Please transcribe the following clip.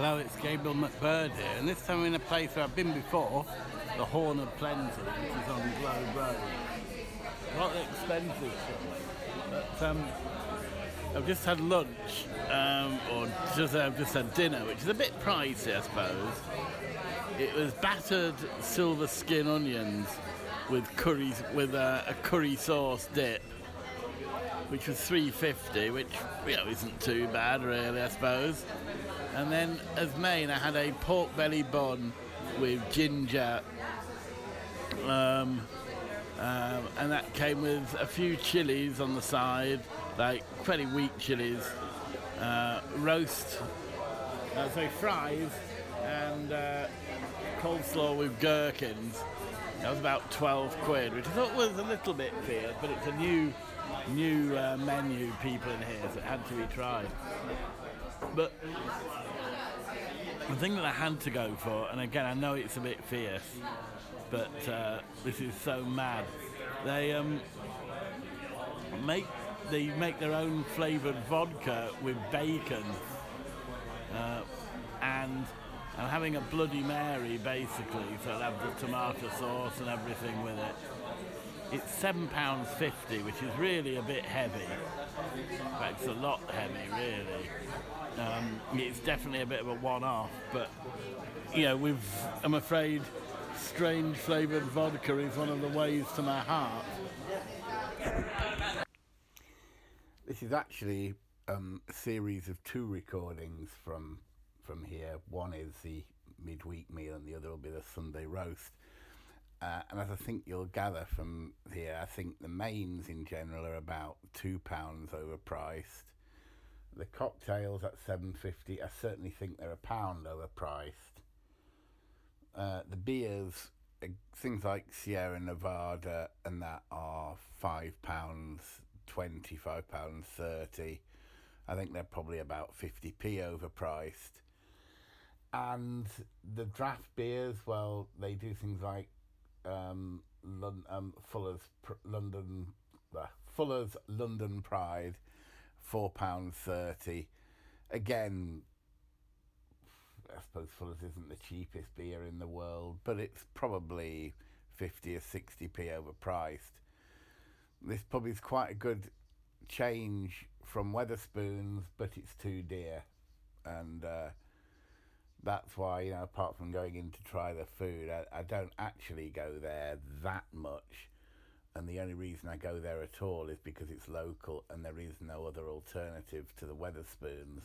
Hello, it's Gabriel McBird here, and this time I'm in a place where I've been before, the Horn of Plenty, which is on Globe Road. Not expensive, but um, I've just had lunch, um, or just I've just had dinner, which is a bit pricey, I suppose. It was battered silver skin onions with curry with a, a curry sauce dip, which was three fifty, which you know isn't too bad really, I suppose. And then as main, I had a pork belly bun with ginger, um, um, and that came with a few chilies on the side, like fairly weak chilies, uh, roast, uh, so fries, and uh, coleslaw with gherkins. That was about 12 quid, which I thought was a little bit fierce, but it's a new new uh, menu people in here, it had to be tried. But the thing that I had to go for, and again, I know it's a bit fierce, but uh, this is so mad. They um, make they make their own flavored vodka with bacon, having a Bloody Mary basically, so I'll have the tomato sauce and everything with it. It's seven pounds fifty, which is really a bit heavy. In fact, it's a lot heavy, really. Um, it's definitely a bit of a one-off, but you know, with I'm afraid strange flavoured vodka is one of the ways to my heart. This is actually um, a series of two recordings from from here. One is the midweek meal, and the other will be the Sunday roast. Uh, and as I think you'll gather from here, I think the mains in general are about two pounds overpriced. The cocktails at seven fifty, I certainly think they're a pound overpriced. Uh, the beers, uh, things like Sierra Nevada and that are five pounds twenty, five pounds thirty. I think they're probably about fifty p overpriced. And the draft beers, well, they do things like um, Lon- um, Fuller's Pr- London, uh, Fuller's London Pride, four pounds thirty. Again, I suppose Fuller's isn't the cheapest beer in the world, but it's probably fifty or sixty p overpriced. This pub is quite a good change from Wetherspoons, but it's too dear, and. Uh, that's why you know apart from going in to try the food I, I don't actually go there that much. And the only reason I go there at all is because it's local and there is no other alternative to the Wetherspoons